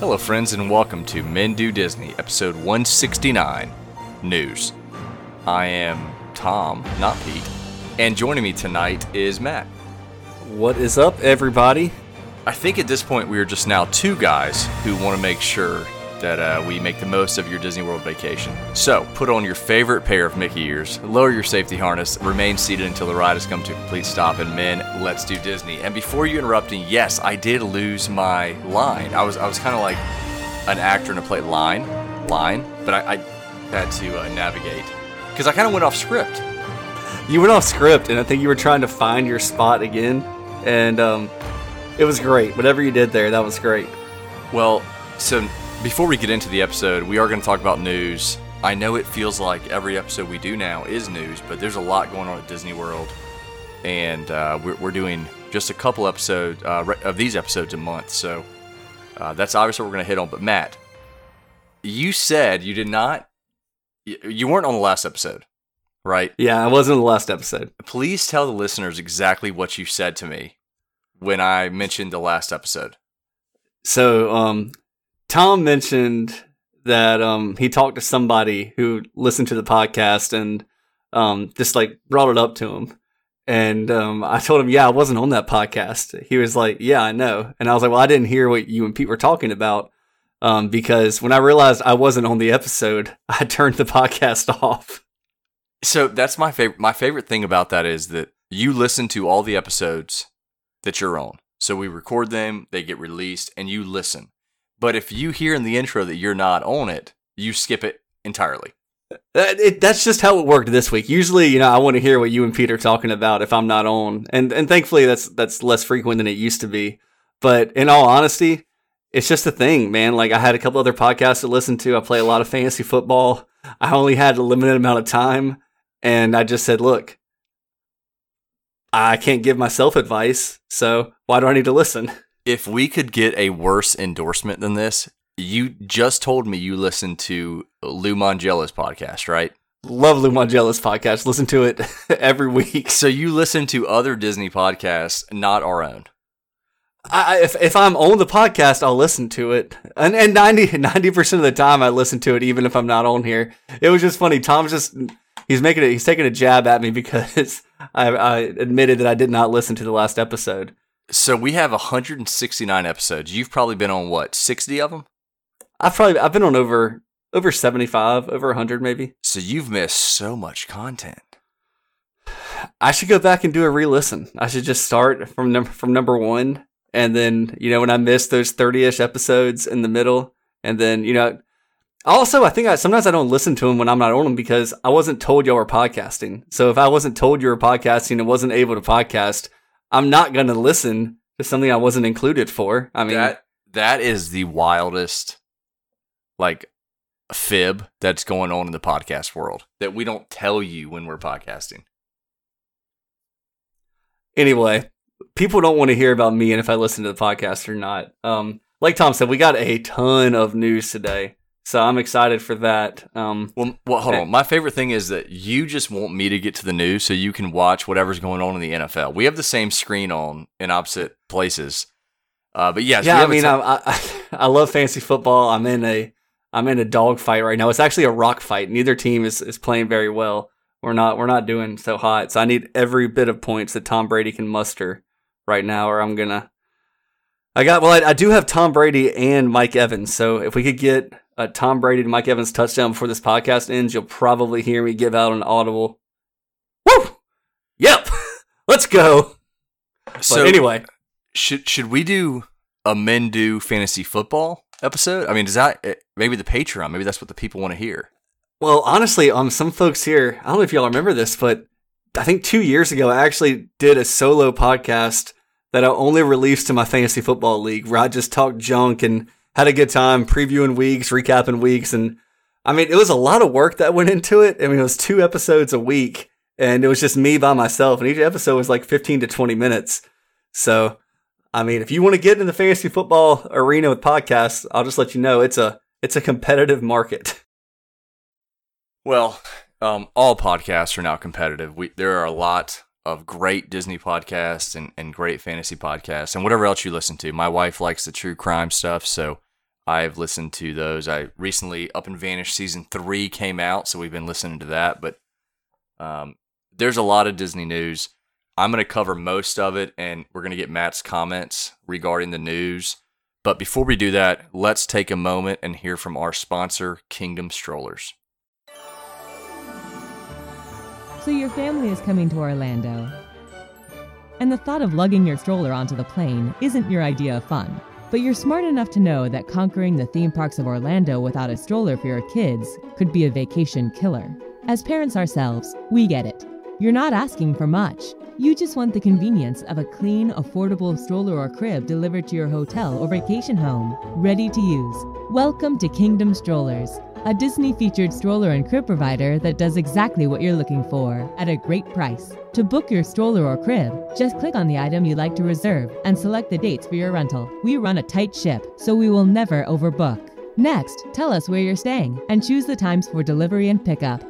Hello, friends, and welcome to Men Do Disney, episode 169 News. I am Tom, not Pete, and joining me tonight is Matt. What is up, everybody? I think at this point we are just now two guys who want to make sure that uh, we make the most of your Disney World vacation. So, put on your favorite pair of Mickey ears, lower your safety harness, remain seated until the ride has come to a complete stop, and men, let's do Disney. And before you interrupting, yes, I did lose my line. I was I was kind of like an actor in a play line, line, but I, I had to uh, navigate because I kind of went off script. You went off script, and I think you were trying to find your spot again, and um, it was great. Whatever you did there, that was great. Well, so before we get into the episode, we are going to talk about news. I know it feels like every episode we do now is news, but there's a lot going on at Disney World, and uh, we're, we're, doing just a couple episodes uh, of these episodes a month. So uh, that's obviously what we're going to hit on. But Matt, you said you did not, you weren't on the last episode, right? Yeah, I wasn't on the last episode. Please tell the listeners exactly what you said to me when I mentioned the last episode. So, um, Tom mentioned that um, he talked to somebody who listened to the podcast and um, just like brought it up to him. And um, I told him, yeah, I wasn't on that podcast. He was like, yeah, I know. And I was like, well, I didn't hear what you and Pete were talking about um, because when I realized I wasn't on the episode, I turned the podcast off. So that's my favorite. My favorite thing about that is that you listen to all the episodes that you're on. So we record them, they get released, and you listen. But if you hear in the intro that you're not on it, you skip it entirely. Uh, it, that's just how it worked this week. Usually, you know, I want to hear what you and Pete are talking about if I'm not on, and and thankfully that's that's less frequent than it used to be. But in all honesty, it's just a thing, man. Like I had a couple other podcasts to listen to. I play a lot of fantasy football. I only had a limited amount of time, and I just said, look, I can't give myself advice, so why do I need to listen? if we could get a worse endorsement than this, you just told me you listened to Lou Mongello's podcast, right? Love Lou Mongello's podcast. Listen to it every week. So you listen to other Disney podcasts, not our own. I, if if I'm on the podcast, I'll listen to it, and and 90 percent of the time I listen to it, even if I'm not on here. It was just funny. Tom's just he's making it. He's taking a jab at me because I, I admitted that I did not listen to the last episode. So we have 169 episodes. You've probably been on what, 60 of them? I've probably I've been on over over 75, over 100 maybe. So you've missed so much content. I should go back and do a re-listen. I should just start from number from number 1 and then, you know, when I miss those 30ish episodes in the middle and then, you know, also, I think I, sometimes I don't listen to them when I'm not on them because I wasn't told y'all were podcasting. So if I wasn't told you were podcasting and wasn't able to podcast, I'm not going to listen to something I wasn't included for. I mean, that that is the wildest like fib that's going on in the podcast world that we don't tell you when we're podcasting. Anyway, people don't want to hear about me and if I listen to the podcast or not. Um, like Tom said, we got a ton of news today. So I'm excited for that. Um, well, well, hold on. My favorite thing is that you just want me to get to the news so you can watch whatever's going on in the NFL. We have the same screen on in opposite places. Uh, but yes, yeah. I mean, t- I, I, I love fantasy football. I'm in a I'm in a dog fight right now. It's actually a rock fight. Neither team is, is playing very well. We're not we're not doing so hot. So I need every bit of points that Tom Brady can muster right now, or I'm gonna. I got well. I, I do have Tom Brady and Mike Evans. So if we could get uh, Tom Brady to Mike Evans touchdown before this podcast ends, you'll probably hear me give out an audible. Woo! Yep. Let's go. So but anyway, should should we do a men do fantasy football episode? I mean, does that eh, maybe the Patreon? Maybe that's what the people want to hear. Well, honestly, um, some folks here, I don't know if y'all remember this, but I think two years ago, I actually did a solo podcast that I only released to my fantasy football league where I just talked junk and had a good time previewing weeks, recapping weeks, and I mean, it was a lot of work that went into it. I mean, it was two episodes a week, and it was just me by myself, and each episode was like 15 to 20 minutes. So, I mean, if you want to get in the fantasy football arena with podcasts, I'll just let you know it's a it's a competitive market. Well, um, all podcasts are now competitive. We there are a lot of great Disney podcasts and, and great fantasy podcasts and whatever else you listen to. My wife likes the true crime stuff, so I've listened to those. I recently Up and Vanish season three came out, so we've been listening to that. But um, there's a lot of Disney news. I'm going to cover most of it, and we're going to get Matt's comments regarding the news. But before we do that, let's take a moment and hear from our sponsor, Kingdom Strollers. So, your family is coming to Orlando. And the thought of lugging your stroller onto the plane isn't your idea of fun. But you're smart enough to know that conquering the theme parks of Orlando without a stroller for your kids could be a vacation killer. As parents ourselves, we get it. You're not asking for much. You just want the convenience of a clean, affordable stroller or crib delivered to your hotel or vacation home, ready to use. Welcome to Kingdom Strollers, a Disney featured stroller and crib provider that does exactly what you're looking for at a great price. To book your stroller or crib, just click on the item you'd like to reserve and select the dates for your rental. We run a tight ship, so we will never overbook. Next, tell us where you're staying and choose the times for delivery and pickup.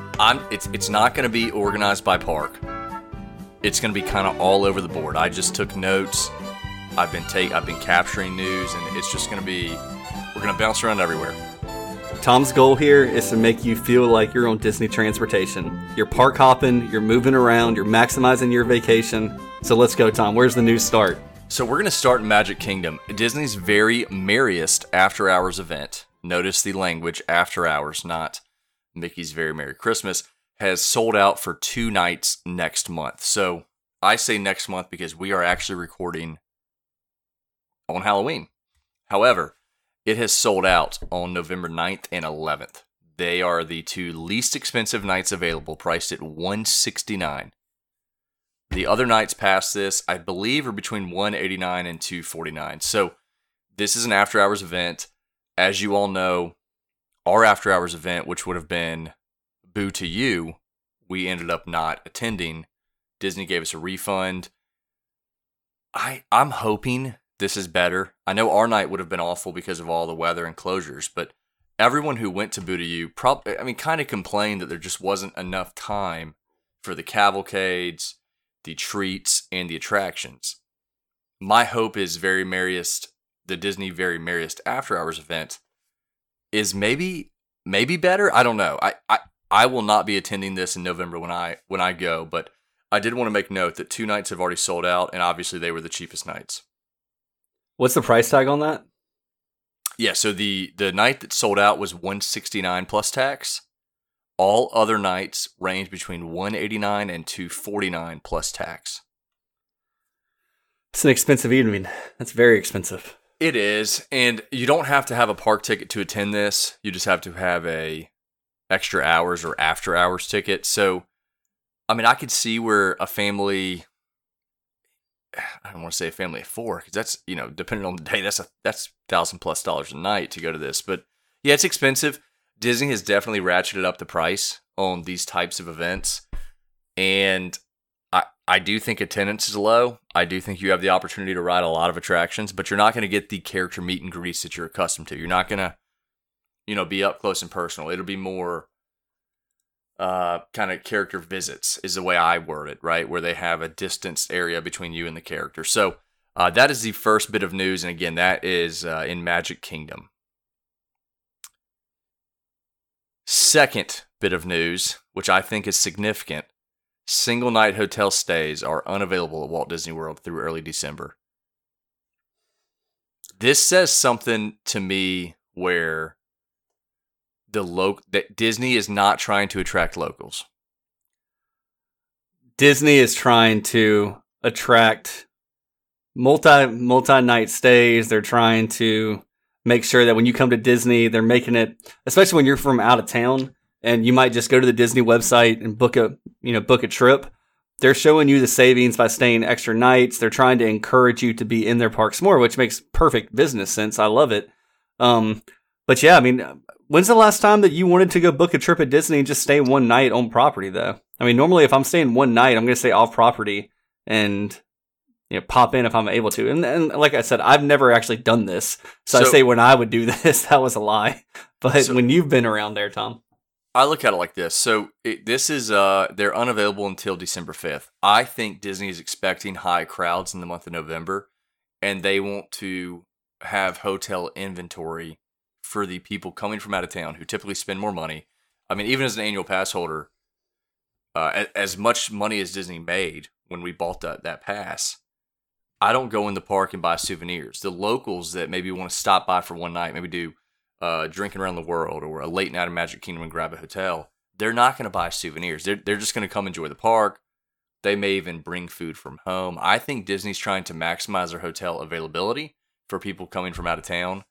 I'm it's it's not going to be organized by park. It's going to be kind of all over the board. I just took notes. I've been take I've been capturing news, and it's just going to be we're going to bounce around everywhere. Tom's goal here is to make you feel like you're on Disney transportation. You're park hopping, you're moving around, you're maximizing your vacation. So let's go, Tom. Where's the news start? So we're going to start in Magic Kingdom, Disney's very merriest after hours event. Notice the language after hours, not Mickey's Very Merry Christmas, has sold out for two nights next month. So I say next month because we are actually recording on Halloween. However, it has sold out on November 9th and 11th. They are the two least expensive nights available, priced at 169. The other nights past this, I believe, are between 189 and 249. So this is an after hours event. As you all know, our after hours event, which would have been Boo to You, we ended up not attending. Disney gave us a refund. I I'm hoping this is better. I know our night would have been awful because of all the weather and closures, but everyone who went to Boo to You probably I mean kind of complained that there just wasn't enough time for the cavalcades, the treats, and the attractions. My hope is very merriest the Disney Very Merriest After Hours event is maybe maybe better. I don't know. I, I I will not be attending this in November when I when I go, but I did want to make note that two nights have already sold out, and obviously they were the cheapest nights. What's the price tag on that? Yeah, so the the night that sold out was 169 plus tax. All other nights range between 189 and 249 plus tax. It's an expensive evening. That's very expensive. It is, and you don't have to have a park ticket to attend this. You just have to have a extra hours or after hours ticket. So, I mean, I could see where a family I don't want to say a family of four because that's you know depending on the day that's a that's thousand plus dollars a night to go to this. But yeah, it's expensive. Disney has definitely ratcheted up the price on these types of events, and I do think attendance is low. I do think you have the opportunity to ride a lot of attractions, but you're not going to get the character meet and greets that you're accustomed to. You're not going to, you know, be up close and personal. It'll be more uh, kind of character visits, is the way I word it, right? Where they have a distanced area between you and the character. So uh, that is the first bit of news. And again, that is uh, in Magic Kingdom. Second bit of news, which I think is significant single night hotel stays are unavailable at Walt Disney World through early December. This says something to me where the lo- that Disney is not trying to attract locals. Disney is trying to attract multi multi night stays. They're trying to make sure that when you come to Disney, they're making it, especially when you're from out of town, and you might just go to the Disney website and book a you know book a trip. They're showing you the savings by staying extra nights. They're trying to encourage you to be in their parks more, which makes perfect business sense. I love it. Um, but yeah, I mean, When's the last time that you wanted to go book a trip at Disney and just stay one night on property though? I mean, normally if I'm staying one night, I'm going to stay off property and you know, pop in if I'm able to. And, and like I said, I've never actually done this. So, so I say when I would do this, that was a lie. But so when you've been around there, Tom. I look at it like this. So it, this is uh they're unavailable until December 5th. I think Disney is expecting high crowds in the month of November and they want to have hotel inventory for the people coming from out of town who typically spend more money. I mean, even as an annual pass holder, uh, as much money as Disney made when we bought that that pass, I don't go in the park and buy souvenirs. The locals that maybe want to stop by for one night, maybe do uh, drinking around the world or a late night in Magic Kingdom and grab a hotel, they're not going to buy souvenirs. They're they're just going to come enjoy the park. They may even bring food from home. I think Disney's trying to maximize their hotel availability for people coming from out of town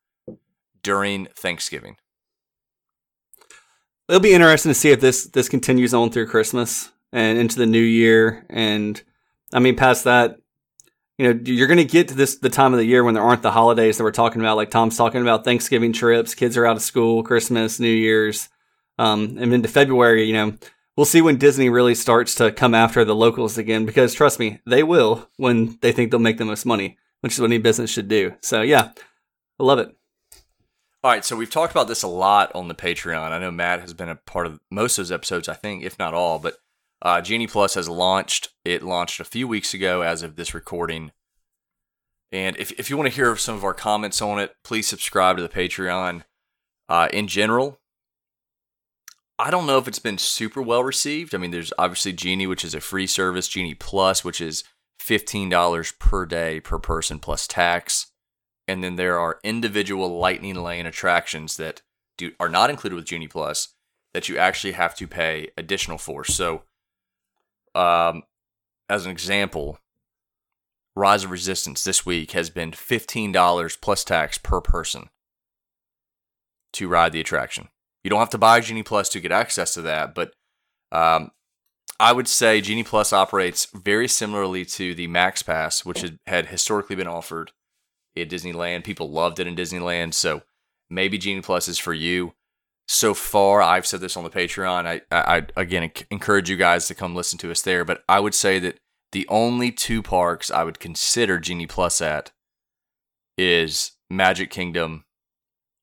during Thanksgiving. It'll be interesting to see if this this continues on through Christmas and into the new year. And I mean, past that, you know, you're going to get to this the time of the year when there aren't the holidays that we're talking about. Like Tom's talking about Thanksgiving trips, kids are out of school, Christmas, New Year's, um, and into February. You know, we'll see when Disney really starts to come after the locals again. Because trust me, they will when they think they'll make the most money, which is what any business should do. So yeah, I love it. All right, so we've talked about this a lot on the Patreon. I know Matt has been a part of most of those episodes, I think, if not all. But uh, Genie Plus has launched. It launched a few weeks ago as of this recording. And if, if you want to hear some of our comments on it, please subscribe to the Patreon. Uh, in general, I don't know if it's been super well received. I mean, there's obviously Genie, which is a free service, Genie Plus, which is $15 per day per person plus tax. And then there are individual Lightning Lane attractions that do, are not included with Genie Plus that you actually have to pay additional for. So, um, as an example, Rise of Resistance this week has been $15 plus tax per person to ride the attraction. You don't have to buy Genie Plus to get access to that, but um, I would say Genie Plus operates very similarly to the Max Pass, which had historically been offered at Disneyland. People loved it in Disneyland, so maybe Genie Plus is for you. So far, I've said this on the Patreon. I, I, again encourage you guys to come listen to us there, but I would say that the only two parks I would consider Genie Plus at is Magic Kingdom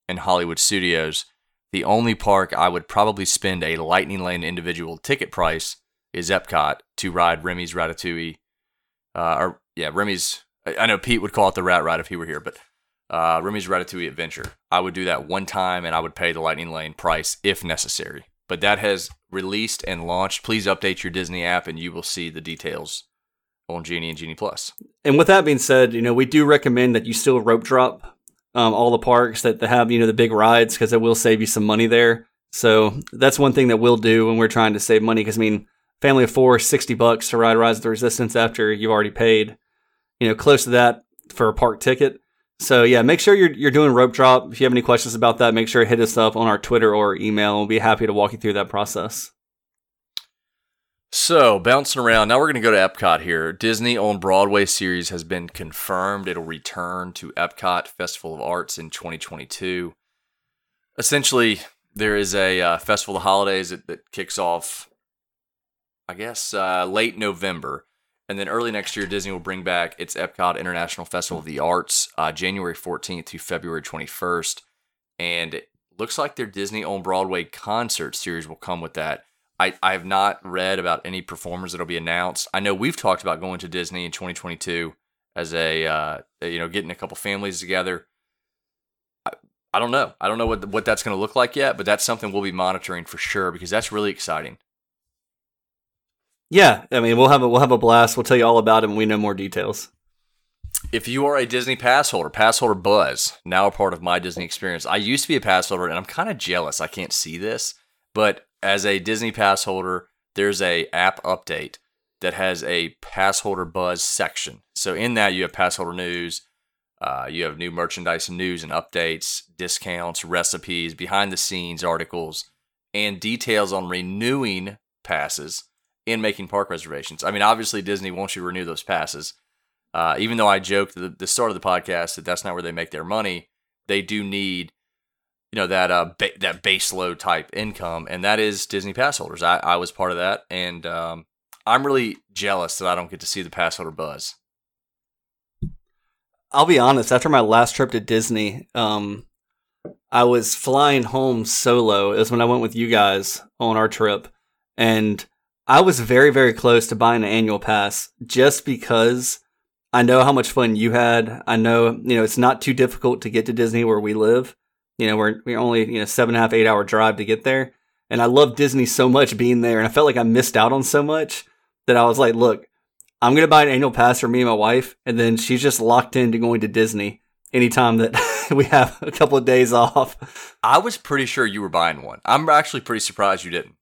and Hollywood Studios. The only park I would probably spend a Lightning Lane individual ticket price is Epcot to ride Remy's Ratatouille. Uh, or yeah, Remy's. I know Pete would call it the Rat Ride if he were here, but uh, Remy's Ratatouille Adventure. I would do that one time, and I would pay the Lightning Lane price if necessary. But that has released and launched. Please update your Disney app, and you will see the details on Genie and Genie Plus. And with that being said, you know, we do recommend that you still rope drop um, all the parks that have, you know, the big rides because it will save you some money there. So that's one thing that we'll do when we're trying to save money. Because I mean, family of four, 60 bucks to ride Rise of the Resistance after you've already paid, you know, close to that for a park ticket. So yeah, make sure you're you're doing rope drop. If you have any questions about that, make sure to hit us up on our Twitter or email. We'll be happy to walk you through that process. So, bouncing around, now we're going to go to Epcot here. Disney on Broadway series has been confirmed. It'll return to Epcot Festival of Arts in 2022. Essentially, there is a uh, Festival of Holidays that, that, kicks off, I guess, uh, late November. And then early next year, Disney will bring back its Epcot International Festival of the Arts, uh, January 14th to February 21st. And it looks like their Disney on Broadway concert series will come with that. I, I have not read about any performers that'll be announced. I know we've talked about going to Disney in 2022 as a uh, you know getting a couple families together. I, I don't know. I don't know what what that's going to look like yet, but that's something we'll be monitoring for sure because that's really exciting. Yeah, I mean we'll have a we'll have a blast. We'll tell you all about it when we know more details. If you are a Disney pass holder, pass holder Buzz, now a part of my Disney experience. I used to be a pass holder, and I'm kind of jealous. I can't see this, but as a Disney pass holder, there's a app update that has a pass holder buzz section. So in that you have pass holder news, uh, you have new merchandise news and updates, discounts, recipes, behind the scenes articles, and details on renewing passes and making park reservations. I mean, obviously Disney wants you to renew those passes. Uh, even though I joked at the start of the podcast that that's not where they make their money, they do need you know that uh ba- that base load type income, and that is Disney pass holders. I, I was part of that, and um, I'm really jealous that I don't get to see the pass holder buzz. I'll be honest. After my last trip to Disney, um, I was flying home solo. It was when I went with you guys on our trip, and I was very, very close to buying an annual pass just because I know how much fun you had. I know, you know, it's not too difficult to get to Disney where we live. You know, we're, we're only, you know, seven and a half, eight hour drive to get there. And I love Disney so much being there. And I felt like I missed out on so much that I was like, look, I'm going to buy an annual pass for me and my wife. And then she's just locked into going to Disney anytime that we have a couple of days off. I was pretty sure you were buying one. I'm actually pretty surprised you didn't.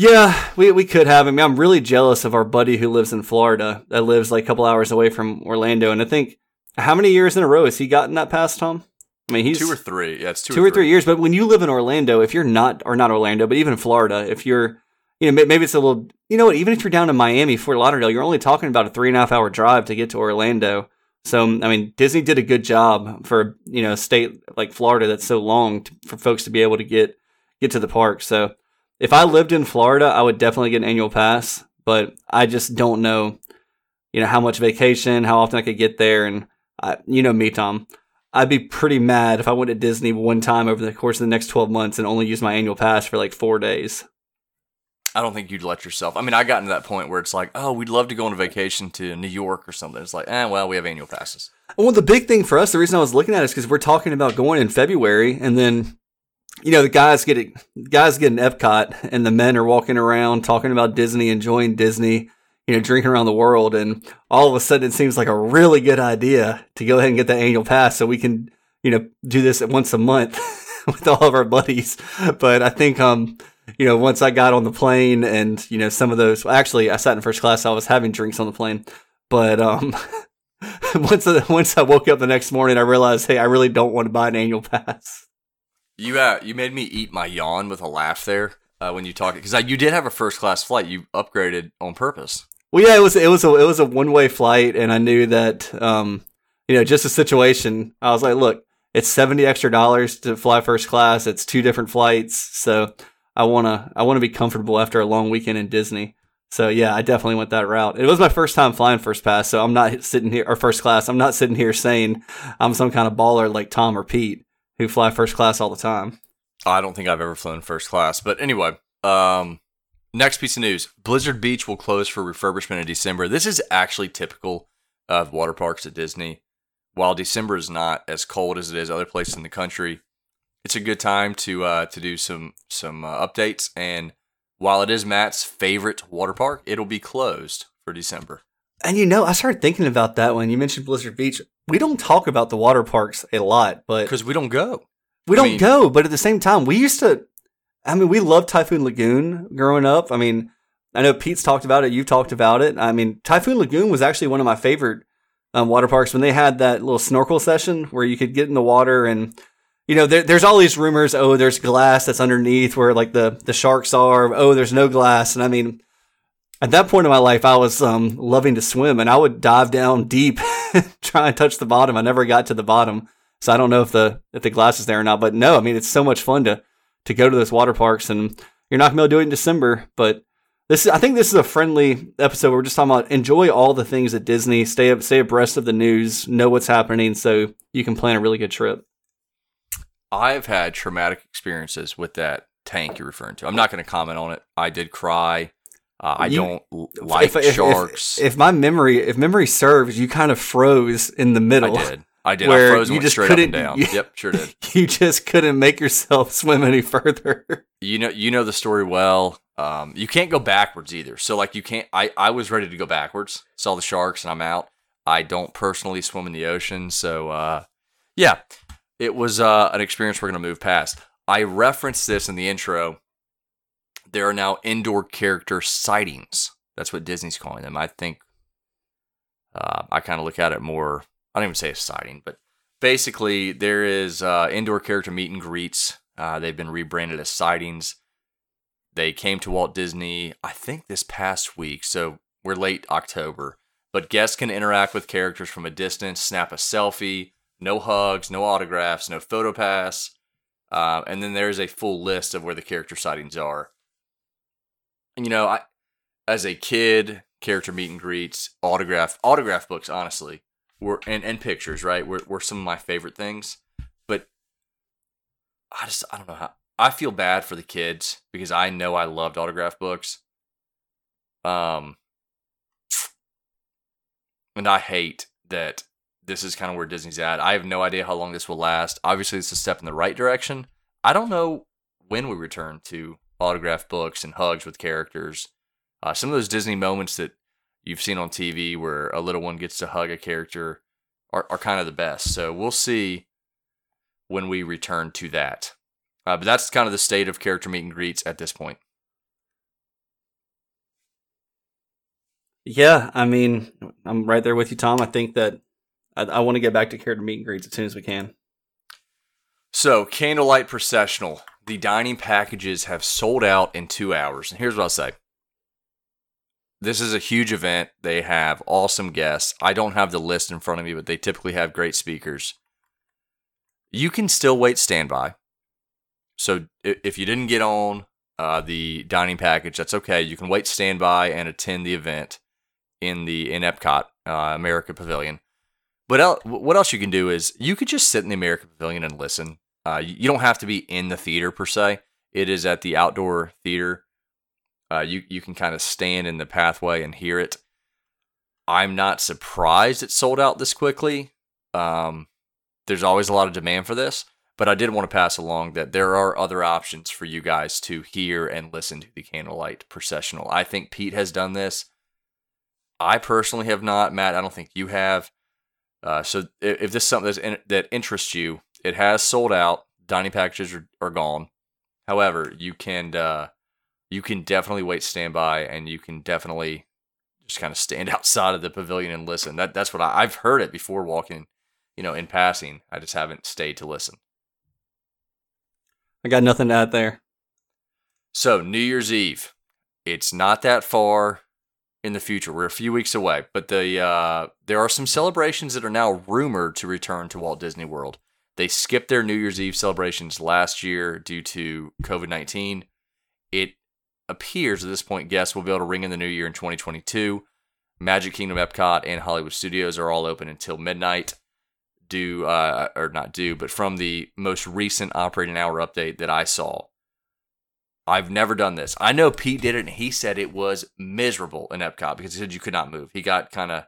Yeah, we we could have. I mean, I'm really jealous of our buddy who lives in Florida that lives like a couple hours away from Orlando. And I think how many years in a row has he gotten that pass, Tom? I mean, he's two or three. Yeah, it's two, two or, three years. But when you live in Orlando, if you're not, or not Orlando, but even Florida, if you're, you know, maybe it's a little, you know what, even if you're down in Miami, Fort Lauderdale, you're only talking about a three and a half hour drive to get to Orlando. So, I mean, Disney did a good job for, you know, a state like Florida that's so long to, for folks to be able to get, get to the park. So if I lived in Florida, I would definitely get an annual pass, but I just don't know, you know, how much vacation, how often I could get there. And I, you know me, Tom, I'd be pretty mad if I went to Disney one time over the course of the next 12 months and only used my annual pass for like four days. I don't think you'd let yourself. I mean, I got to that point where it's like, oh, we'd love to go on a vacation to New York or something. It's like, eh, well, we have annual passes. Well, the big thing for us, the reason I was looking at it is because we're talking about going in February, and then, you know, the guys get it, guys get an Epcot, and the men are walking around talking about Disney, enjoying Disney, you know, drinking around the world, and all of a sudden it seems like a really good idea to go ahead and get the annual pass so we can, you know, do this once a month with all of our buddies. But I think, um, you know, once I got on the plane and, you know, some of those, actually, I sat in first class, I was having drinks on the plane. But, um, once, I, once I woke up the next morning, I realized, hey, I really don't want to buy an annual pass. You, uh, you made me eat my yawn with a laugh there uh, when you talked because you did have a first class flight. You upgraded on purpose. Well, yeah, it was it was a it was a one way flight, and I knew that um, you know just the situation. I was like, look, it's seventy extra dollars to fly first class. It's two different flights, so I wanna I wanna be comfortable after a long weekend in Disney. So yeah, I definitely went that route. It was my first time flying first pass, so I'm not sitting here or first class. I'm not sitting here saying I'm some kind of baller like Tom or Pete who fly first class all the time. I don't think I've ever flown first class, but anyway, um, next piece of news: Blizzard Beach will close for refurbishment in December. This is actually typical of water parks at Disney. While December is not as cold as it is other places in the country, it's a good time to uh, to do some some uh, updates. And while it is Matt's favorite water park, it'll be closed for December. And you know, I started thinking about that when you mentioned Blizzard Beach. We don't talk about the water parks a lot, but because we don't go, we don't I mean, go. But at the same time, we used to. I mean, we loved Typhoon Lagoon growing up. I mean, I know Pete's talked about it. You've talked about it. I mean, Typhoon Lagoon was actually one of my favorite um, water parks when they had that little snorkel session where you could get in the water and you know, there, there's all these rumors. Oh, there's glass that's underneath where like the, the sharks are. Oh, there's no glass. And I mean, at that point in my life, I was um, loving to swim and I would dive down deep, try and touch the bottom. I never got to the bottom. So I don't know if the, if the glass is there or not, but no, I mean, it's so much fun to, to go to those water parks and you're not going to be able to do it in December, but this is, I think this is a friendly episode. We're just talking about enjoy all the things at Disney, stay up, stay abreast of the news, know what's happening so you can plan a really good trip. I've had traumatic experiences with that tank you're referring to. I'm not going to comment on it. I did cry. Uh, I you, don't like if, sharks. If, if, my memory, if memory serves, you kind of froze in the middle. I did. I did. Where I froze you just straight couldn't, up and down. You, yep, sure did. You just couldn't make yourself swim any further. You know, you know the story well. Um, you can't go backwards either. So like you can't. I I was ready to go backwards. Saw the sharks and I'm out. I don't personally swim in the ocean, so uh, yeah, it was uh, an experience we're going to move past. I referenced this in the intro. There are now indoor character sightings. That's what Disney's calling them. I think uh, I kind of look at it more. I don't even say a sighting, but basically there is uh, indoor character meet and greets. Uh, they've been rebranded as sightings. They came to Walt Disney, I think, this past week. So we're late October. But guests can interact with characters from a distance, snap a selfie, No hugs, no autographs, no photo pass. Uh, and then there's a full list of where the character sightings are. And, you know, I, as a kid, character meet and greets, autograph, autograph books, honestly, were and, and pictures, right? Were, were some of my favorite things. But I just, I don't know how. I feel bad for the kids because I know I loved autograph books. Um, and I hate that this is kind of where Disney's at. I have no idea how long this will last. Obviously, it's a step in the right direction. I don't know when we return to autograph books and hugs with characters. Uh, some of those Disney moments that you've seen on TV where a little one gets to hug a character are, are kind of the best. So we'll see when we return to that. Uh, but that's kind of the state of character meet and greets at this point. Yeah, I mean, I'm right there with you, Tom. I think that I, I want to get back to character meet and greets as soon as we can. So, Candlelight Processional. The dining packages have sold out in two hours. And here's what I'll say this is a huge event. They have awesome guests. I don't have the list in front of me, but they typically have great speakers. You can still wait standby. So if you didn't get on uh, the dining package, that's okay. You can wait standby and attend the event in the in Epcot uh, America Pavilion. But el- what else you can do is you could just sit in the America Pavilion and listen. Uh, you don't have to be in the theater per se. It is at the outdoor theater. Uh, you you can kind of stand in the pathway and hear it. I'm not surprised it sold out this quickly. Um, there's always a lot of demand for this. But I did want to pass along that there are other options for you guys to hear and listen to the candlelight processional. I think Pete has done this. I personally have not. Matt, I don't think you have. Uh, so if, if this is something in, that interests you, it has sold out. Dining packages are, are gone. However, you can uh, you can definitely wait standby, and you can definitely just kind of stand outside of the pavilion and listen. That that's what I, I've heard it before walking, you know, in passing. I just haven't stayed to listen. I got nothing to add there. So, New Year's Eve. It's not that far in the future. We're a few weeks away, but the uh, there are some celebrations that are now rumored to return to Walt Disney World. They skipped their New Year's Eve celebrations last year due to COVID 19. It appears at this point guests will be able to ring in the new year in 2022. Magic Kingdom Epcot and Hollywood Studios are all open until midnight due, uh, or not due, but from the most recent operating hour update that I saw. I've never done this. I know Pete did it, and he said it was miserable in Epcot because he said you could not move. He got kind of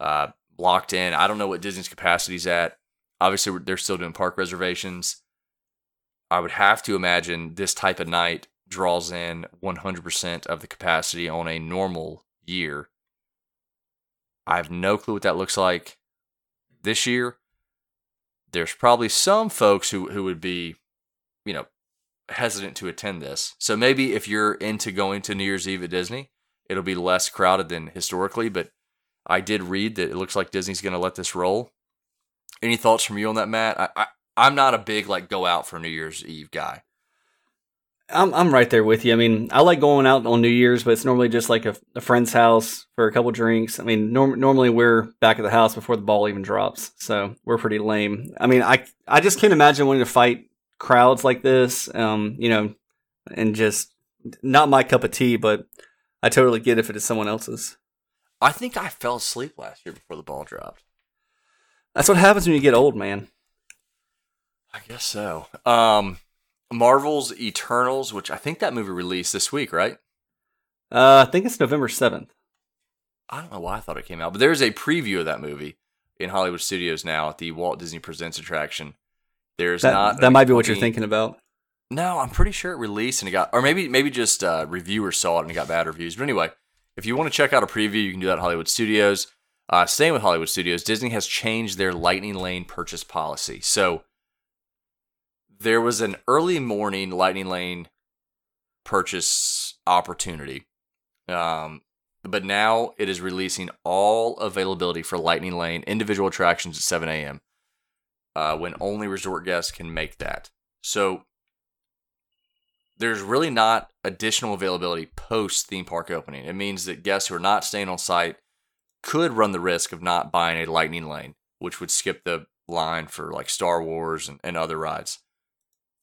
uh, locked in. I don't know what Disney's capacity is at. Obviously, they're still doing park reservations. I would have to imagine this type of night draws in 100% of the capacity on a normal year. I have no clue what that looks like this year, there's probably some folks who, who would be, you know, hesitant to attend this. So maybe if you're into going to New Year's Eve at Disney, it'll be less crowded than historically. But I did read that it looks like Disney's going to let this roll. Any thoughts from you on that, Matt? I, I, I'm not a big like go out for New Year's Eve guy. I'm I'm right there with you. I mean, I like going out on New Year's, but it's normally just like a, a friend's house for a couple drinks. I mean, norm- normally we're back at the house before the ball even drops, so we're pretty lame. I mean, I I just can't imagine wanting to fight crowds like this. Um, you know, and just not my cup of tea, but I totally get if it is someone else's. I think I fell asleep last year before the ball dropped. That's what happens when you get old, man. I guess so. Um, Marvel's Eternals, which I think that movie released this week, right? Uh, I think it's November 7th. I don't know why I thought it came out, but there's a preview of that movie in Hollywood Studios now at the Walt Disney Presents attraction. There's that, not that might be what you're thinking about. No, I'm pretty sure it released and it got, or maybe maybe just uh, reviewers saw it and it got bad reviews. But anyway, if you want to check out a preview, you can do that at Hollywood Studios. Uh, staying with Hollywood Studios, Disney has changed their Lightning Lane purchase policy. So there was an early morning Lightning Lane purchase opportunity. Um, but now it is releasing all availability for Lightning Lane individual attractions at 7 a.m. Uh, when only resort guests can make that. So there's really not additional availability post theme park opening. It means that guests who are not staying on site could run the risk of not buying a Lightning Lane, which would skip the line for like Star Wars and, and other rides.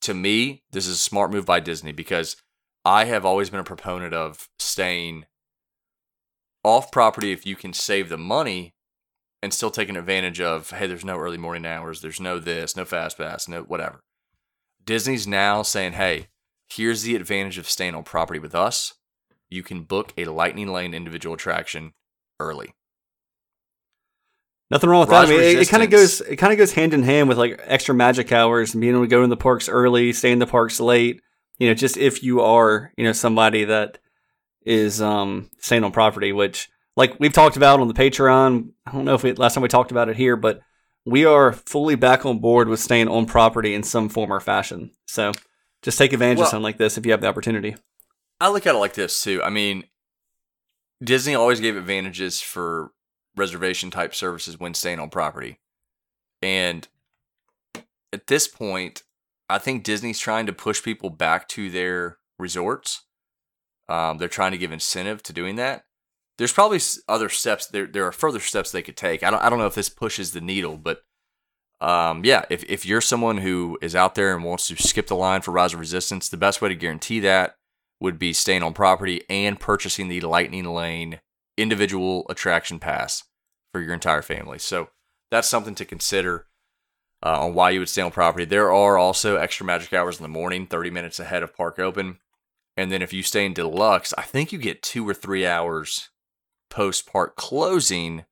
To me, this is a smart move by Disney because I have always been a proponent of staying off property if you can save the money and still taking advantage of hey there's no early morning hours there's no this no fast pass no whatever. Disney's now saying hey here's the advantage of staying on property with us. You can book a lightning lane individual attraction early Nothing wrong with that. I mean, it, it kind of goes it kind of goes hand in hand with like extra magic hours and being able to go in the parks early, stay in the parks late. You know, just if you are you know somebody that is um staying on property, which like we've talked about on the Patreon. I don't know if we last time we talked about it here, but we are fully back on board with staying on property in some form or fashion. So just take advantage Well- of something like this if you have the opportunity. I look at it like this too. I mean, Disney always gave advantages for reservation type services when staying on property. And at this point, I think Disney's trying to push people back to their resorts. Um, they're trying to give incentive to doing that. There's probably other steps. There, there are further steps they could take. I don't, I don't know if this pushes the needle, but um, yeah, if, if you're someone who is out there and wants to skip the line for Rise of Resistance, the best way to guarantee that would be staying on property and purchasing the Lightning Lane individual attraction pass for your entire family. So that's something to consider uh, on why you would stay on property. There are also extra magic hours in the morning, 30 minutes ahead of park open. And then if you stay in deluxe, I think you get two or three hours post park closing.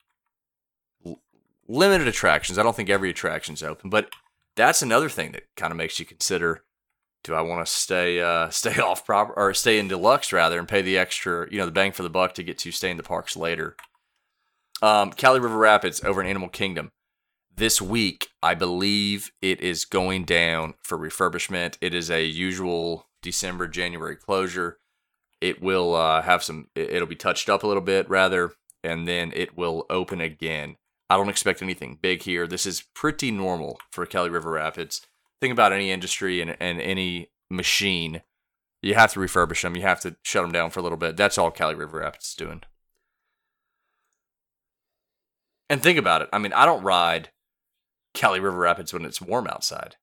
Limited attractions. I don't think every attraction's open, but that's another thing that kind of makes you consider do I want to stay uh, stay off proper or stay in deluxe rather and pay the extra, you know, the bang for the buck to get to stay in the parks later? Um, Kali River Rapids over in Animal Kingdom. This week, I believe it is going down for refurbishment. It is a usual December, January closure. It will uh, have some, it- it'll be touched up a little bit rather, and then it will open again. I don't expect anything big here. This is pretty normal for Kali River Rapids think about any industry and, and any machine, you have to refurbish them. You have to shut them down for a little bit. That's all Kali River Rapids is doing. And think about it. I mean, I don't ride Kali River Rapids when it's warm outside.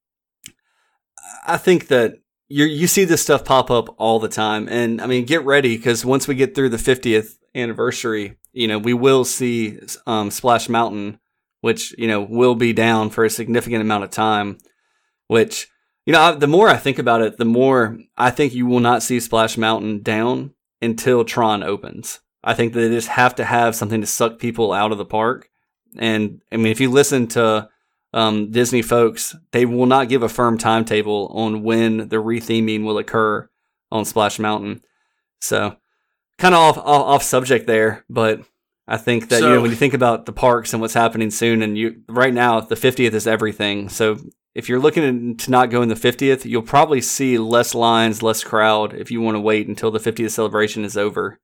I think that you you see this stuff pop up all the time, and I mean, get ready because once we get through the 50th anniversary, you know, we will see um, Splash Mountain, which you know will be down for a significant amount of time. Which you know, I, the more I think about it, the more I think you will not see Splash Mountain down until Tron opens. I think that they just have to have something to suck people out of the park. And I mean, if you listen to um, Disney folks, they will not give a firm timetable on when the retheming will occur on Splash Mountain. So, kind of off, off off subject there, but I think that you know when you think about the parks and what's happening soon, and you right now the 50th is everything. So if you're looking to not go in the 50th, you'll probably see less lines, less crowd if you want to wait until the 50th celebration is over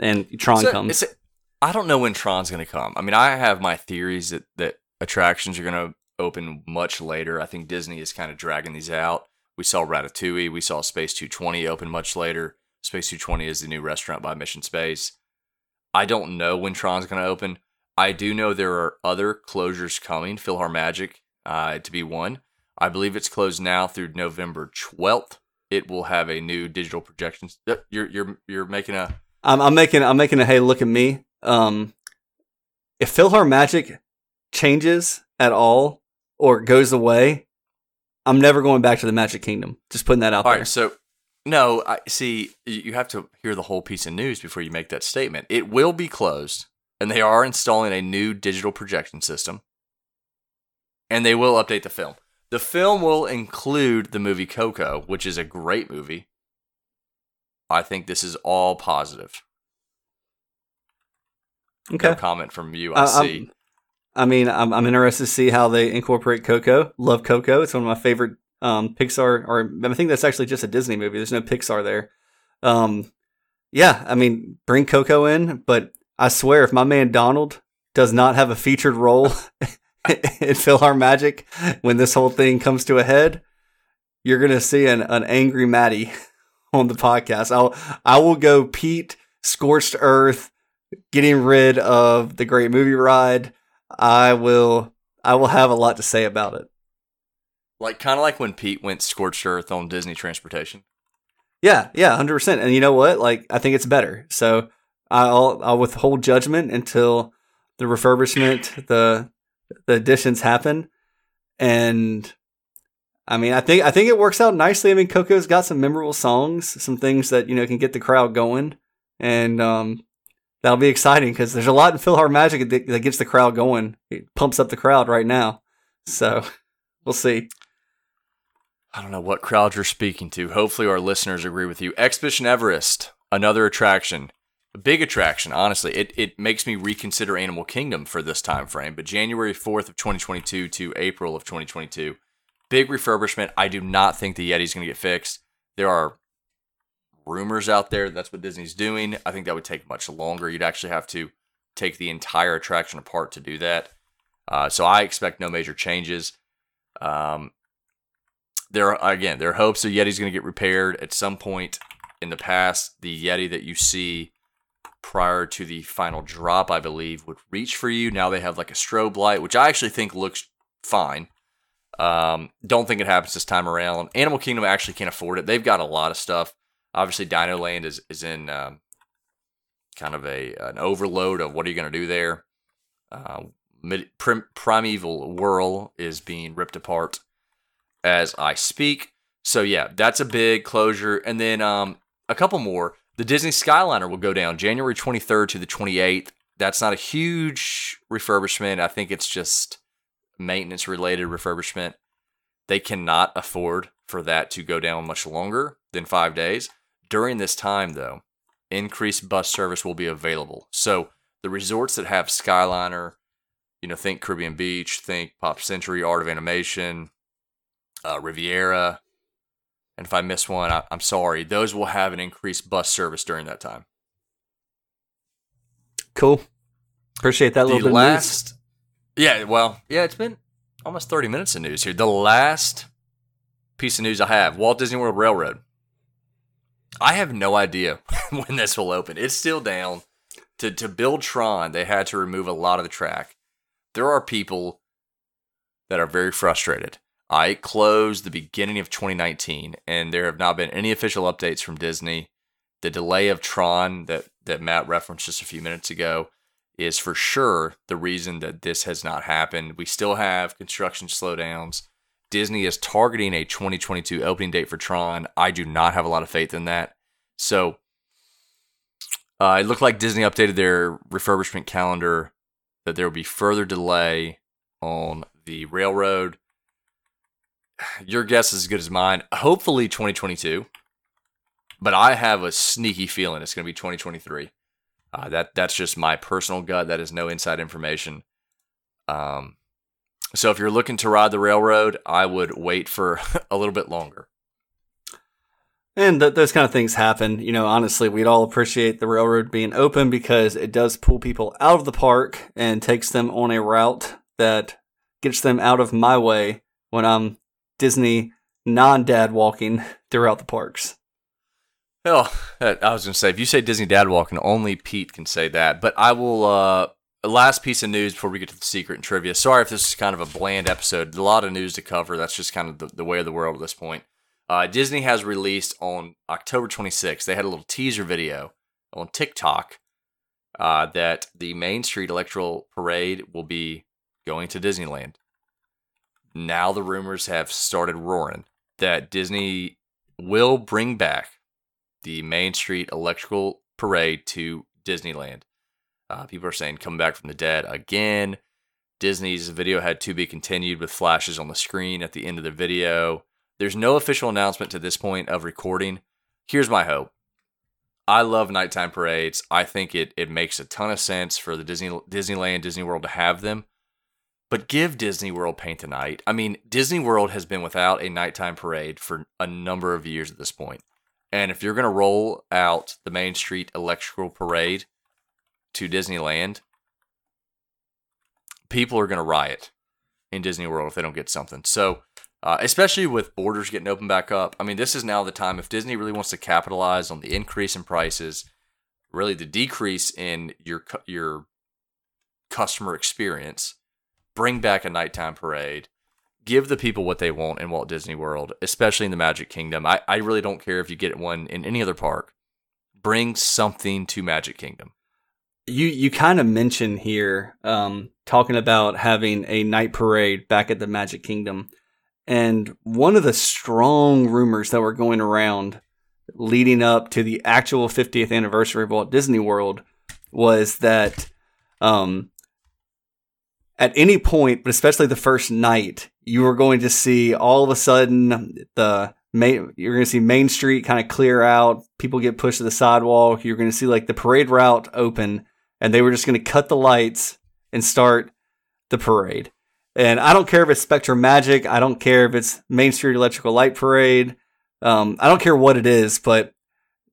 and Tron So, comes. it's- I don't know when Tron's going to come. I mean, I have my theories that, that attractions are going to open much later. I think Disney is kind of dragging these out. We saw Ratatouille. We saw Space 220 open much later. Space 220 is the new restaurant by Mission Space. I don't know when Tron's going to open. I do know there are other closures coming. PhilharMagic uh, to be one. I believe it's closed now through November 12th. It will have a new digital projection. You're you're you're making a I'm, I'm making I'm making a hey look at me. Um, if PhilharMagic changes at all or goes away, I'm never going back to the Magic Kingdom. Just putting that out All there. right, so no, I see. You have to hear the whole piece of news before you make that statement. It will be closed, and they are installing a new digital projection system, and they will update the film. The film will include the movie Coco, which is a great movie. I think this is all positive. okay. No comment from you. I I- see. I'm- I mean, I'm, I'm interested to see how they incorporate Coco. Love Coco. It's one of my favorite um, Pixar, or I think that's actually just a Disney movie. There's no Pixar there. Um, yeah, I mean, bring Coco in, but I swear, if my man Donald does not have a featured role in PhilharMagic when this whole thing comes to a head, you're gonna see an, an angry Maddie on the podcast. I'll I will go Pete Scorched Earth, getting rid of the Great Movie Ride. I will I will have a lot to say about it. Like kind of like when Pete went scorched earth on Disney Transportation. Yeah, yeah, hundred percent. And you know what? Like, I think it's better. So I'll I'll withhold judgment until the refurbishment, the the additions happen, and I mean, I think I think it works out nicely. I mean, Coco's got some memorable songs, some things that you know can get the crowd going, and um, that'll be exciting because there's a lot in PhilharMagic that, that gets the crowd going. It pumps up the crowd right now, so we'll see. I don't know what crowd you're speaking to. Hopefully, our listeners agree with you. Expedition Everest, another attraction, a big attraction. Honestly, it it makes me reconsider Animal Kingdom for this time frame. But January 4th of 2022 to April of 2022 big refurbishment. I do not think the Yeti's going to get fixed. There are rumors out there that's what Disney's doing. I think that would take much longer. You'd actually have to take the entire attraction apart to do that. Uh, so I expect no major changes. Um, there again, there are hopes the Yeti's going to get repaired at some point in the past. The Yeti that you see prior to the final drop, I believe, would reach for you. Now they have like a strobe light, which I actually think looks fine. Um, don't think it happens this time around. Animal Kingdom actually can't afford it. They've got a lot of stuff. Obviously, Dino Land is is in um, kind of a an overload of what are you going to do there. Uh, mid, prim, Primeval Whirl is being ripped apart as I speak. So yeah, that's a big closure. And then um, a couple more. The Disney Skyliner will go down January 23rd to the 28th. That's not a huge refurbishment. I think it's just maintenance related refurbishment. They cannot afford for that to go down much longer than five days. During this time, though, increased bus service will be available. So the resorts that have Skyliner, you know, think Caribbean Beach, think Pop Century, Art of Animation, uh, Riviera, and if I miss one, I, am sorry. Those will have an increased bus service during that time. Cool. Appreciate that the little bit. Last, yeah, well, yeah, it's been almost 30 minutes of news here. The last piece of news I have Walt Disney World Railroad. I have no idea when this will open. It's still down. To, to build Tron, they had to remove a lot of the track. There are people that are very frustrated. I closed the beginning of 2019, and there have not been any official updates from Disney. The delay of Tron that, that Matt referenced just a few minutes ago is for sure the reason that this has not happened. We still have construction slowdowns. Disney is targeting a 2022 opening date for Tron. I do not have a lot of faith in that. So uh, it looked like Disney updated their refurbishment calendar that there will be further delay on the railroad. Your guess is as good as mine. Hopefully 2022, but I have a sneaky feeling it's going to be 2023. Uh, that that's just my personal gut. That is no inside information. Um, so if you're looking to ride the railroad, I would wait for a little bit longer. And th- those kind of things happen. You know, honestly, we'd all appreciate the railroad being open because it does pull people out of the park and takes them on a route that gets them out of my way when I'm Disney non dad walking throughout the parks. Oh, I was going to say, if you say Disney Dad Walking, only Pete can say that. But I will. Uh, last piece of news before we get to the secret and trivia. Sorry if this is kind of a bland episode. A lot of news to cover. That's just kind of the, the way of the world at this point. Uh, Disney has released on October 26th. They had a little teaser video on TikTok uh, that the Main Street Electrical Parade will be going to Disneyland. Now the rumors have started roaring that Disney will bring back the Main Street Electrical Parade to Disneyland. Uh, people are saying come back from the dead again. Disney's video had to be continued with flashes on the screen at the end of the video. There's no official announcement to this point of recording. Here's my hope. I love nighttime parades. I think it it makes a ton of sense for the Disney Disneyland Disney World to have them. But give Disney World paint a night. I mean, Disney World has been without a nighttime parade for a number of years at this point. And if you're going to roll out the Main Street Electrical Parade to Disneyland, people are going to riot in Disney World if they don't get something. So, uh, especially with borders getting open back up, I mean, this is now the time. If Disney really wants to capitalize on the increase in prices, really the decrease in your your customer experience, bring back a nighttime parade, give the people what they want in Walt Disney World, especially in the Magic Kingdom. I, I really don't care if you get one in any other park. Bring something to Magic Kingdom. You you kind of mentioned here um, talking about having a night parade back at the Magic Kingdom, and one of the strong rumors that were going around leading up to the actual 50th anniversary of Walt Disney World was that um, at any point, but especially the first night, you were going to see all of a sudden the main, you're going to see Main Street kind of clear out, people get pushed to the sidewalk. You're going to see like the parade route open, and they were just going to cut the lights and start the parade. And I don't care if it's SpectroMagic, I don't care if it's Main Street Electrical Light Parade. Um, I don't care what it is, but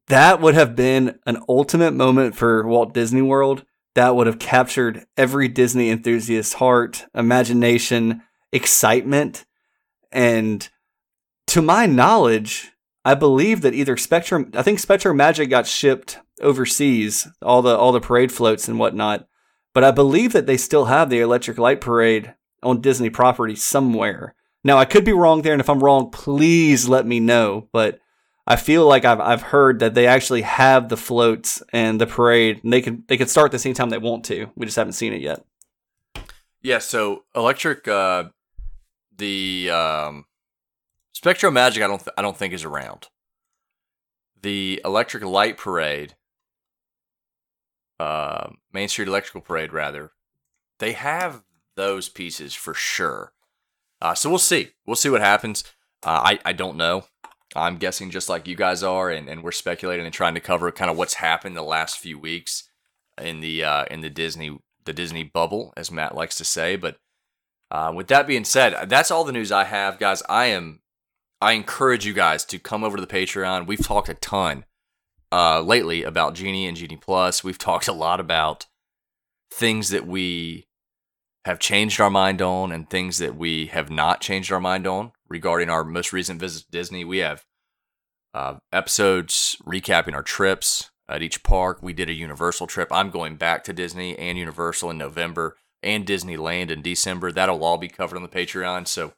that would have been an ultimate moment for Walt Disney World. That would have captured every Disney enthusiast's heart, imagination, excitement. And to my knowledge, I believe that either Spectrum, I think SpectroMagic got shipped overseas, all the all the parade floats and whatnot. But I believe that they still have the Electric Light Parade on Disney property somewhere. Now I could be wrong there, and if I'm wrong, please let me know. But I feel like I've I've heard that they actually have the floats and the parade, and they can they can start this anytime they want to. We just haven't seen it yet. Yeah, so electric, uh, the um, SpectroMagic, I don't th- I don't think is around. The Electric Light Parade, uh, Main Street Electrical Parade, rather, they have those pieces for sure. Uh, so we'll see. We'll see what happens. Uh, I I don't know. I'm guessing just like you guys are, and, and we're speculating and trying to cover kind of what's happened the last few weeks in the uh, in the Disney the Disney bubble, as Matt likes to say. But uh, with that being said, that's all the news I have, guys. I am I encourage you guys to come over to the Patreon. We've talked a ton uh, lately about Genie and Genie Plus. We've talked a lot about things that we have changed our mind on and things that we have not changed our mind on regarding our most recent visit to Disney. We have uh, episodes recapping our trips at each park. We did a Universal trip. I'm going back to Disney and Universal in November and Disneyland in December. That'll all be covered on the Patreon. So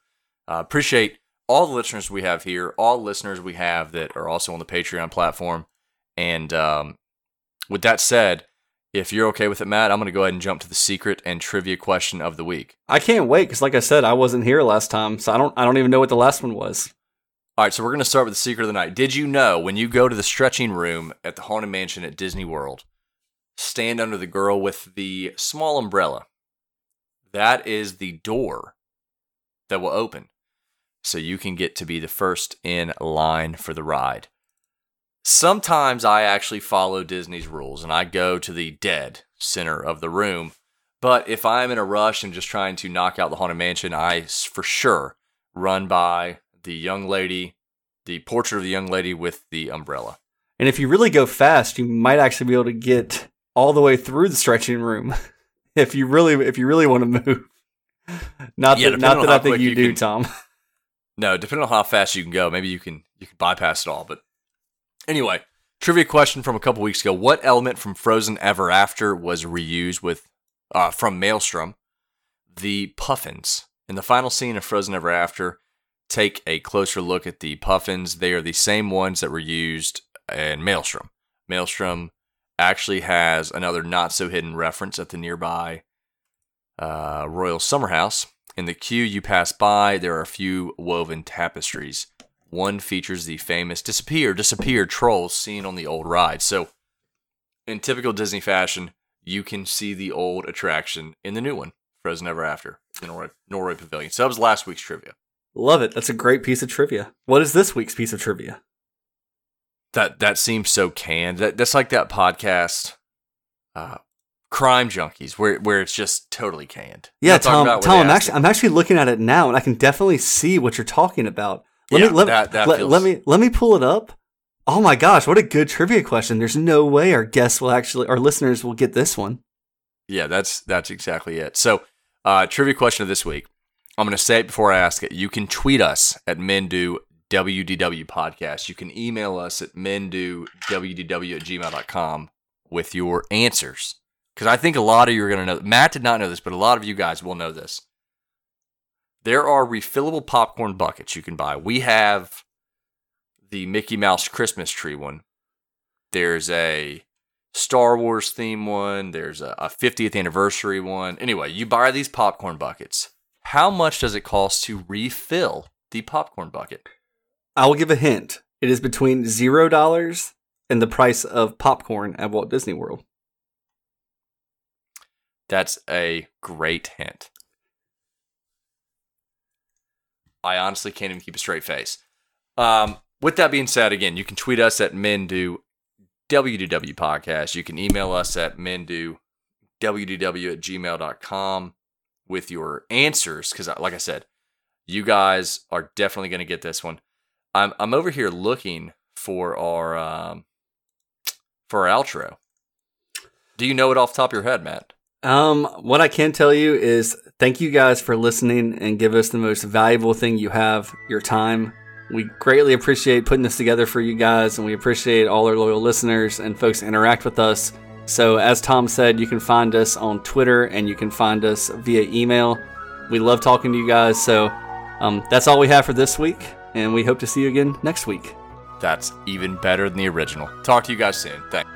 uh, appreciate all the listeners we have here, all listeners we have that are also on the Patreon platform. And um, with that said, if you're okay with it, Matt, I'm going to go ahead and jump to the secret and trivia question of the week. I can't wait because, like I said, I wasn't here last time, so I don't I don't even know what the last one was. All right, so we're going to start with the secret of the night. Did you know when you go to the stretching room at the Haunted Mansion at Disney World, stand under the girl with the small umbrella? That is the door that will open so you can get to be the first in line for the ride. Sometimes I actually follow Disney's rules and I go to the dead center of the room. But if I'm in a rush and just trying to knock out the Haunted Mansion, I for sure run by the young lady, the portrait of the young lady with the umbrella. And if you really go fast, you might actually be able to get all the way through the stretching room. if you really if you really want to move. Not Yeah, that not that I think you, you do, can- Tom. No, depending on how fast you can go, maybe you can you can bypass it all. But anyway, trivia question from a couple weeks ago: What element from Frozen Ever After was reused with uh, from Maelstrom? The puffins in the final scene of Frozen Ever After. Take a closer look at the puffins. They are the same ones that were used in Maelstrom. Maelstrom actually has another not so hidden reference at the nearby uh, Royal Summer House. In the queue you pass by, there are a few woven tapestries. One features the famous disappear, disappear trolls seen on the old ride. So, in typical Disney fashion, you can see the old attraction in the new one, Frozen Ever After, the Norway, Norway Pavilion. So that was last week's trivia. Love it. That's a great piece of trivia. What is this week's piece of trivia? That that seems so canned. That that's like that podcast, uh, Crime Junkies, where where it's just totally canned. Yeah, what I'm talking Tom. Tom, I'm actually I'm actually looking at it now, and I can definitely see what you're talking about. Let Yeah, me let, that- that let, feels- let me let me pull it up. Oh my gosh, what a good trivia question! There's no way our guests will actually, our listeners will get this one. Yeah, that's that's exactly it. So, uh, trivia question of this week. I'm going to say it before I ask it. You can tweet us at Mendu WDW Podcast. You can email us at mendowdw at gmail.com with your answers. Because I think a lot of you are going to know. Matt did not know this, but a lot of you guys will know this. there are refillable popcorn buckets you can buy. We have the Mickey Mouse Christmas tree one. There's a Star Wars theme one. There's a, a 50th anniversary one. Anyway, you buy these popcorn buckets. How much does it cost to refill the popcorn bucket? I will give a hint. It is between zero dollars and the price of popcorn at Walt Disney World. That's a great hint. I honestly can't even keep a straight face. Um, with that being said, again, you can tweet us at Mendu WDW podcast. You can email us at Mendu WDW at gmail.com with your answers. Because, like I said, you guys are definitely going to get this one. I'm, I'm over here looking for our um, for our outro. Do you know it off top of your head, Matt? Um, what I can tell you is thank you guys for listening and give us the most valuable thing you have, your time. We greatly appreciate putting this together for you guys, and we appreciate all our loyal listeners and folks interact with us. So, as Tom said, you can find us on Twitter and you can find us via email. We love talking to you guys. So, um, that's all we have for this week, and we hope to see you again next week. That's even better than the original. Talk to you guys soon. Thanks.